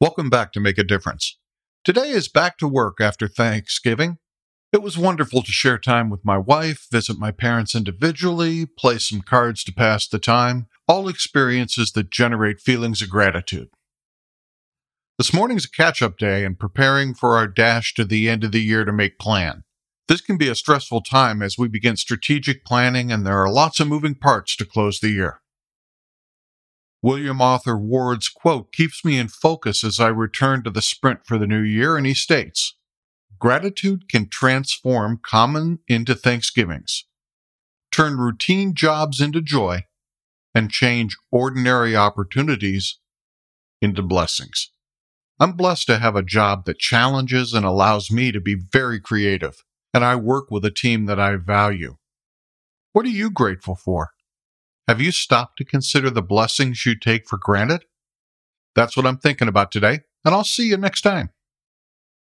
Welcome back to Make a Difference. Today is back to work after Thanksgiving. It was wonderful to share time with my wife, visit my parents individually, play some cards to pass the time, all experiences that generate feelings of gratitude. This morning's a catch up day and preparing for our dash to the end of the year to make plan. This can be a stressful time as we begin strategic planning and there are lots of moving parts to close the year. William Arthur Ward's quote keeps me in focus as I return to the sprint for the new year, and he states Gratitude can transform common into thanksgivings, turn routine jobs into joy, and change ordinary opportunities into blessings. I'm blessed to have a job that challenges and allows me to be very creative, and I work with a team that I value. What are you grateful for? Have you stopped to consider the blessings you take for granted? That's what I'm thinking about today, and I'll see you next time.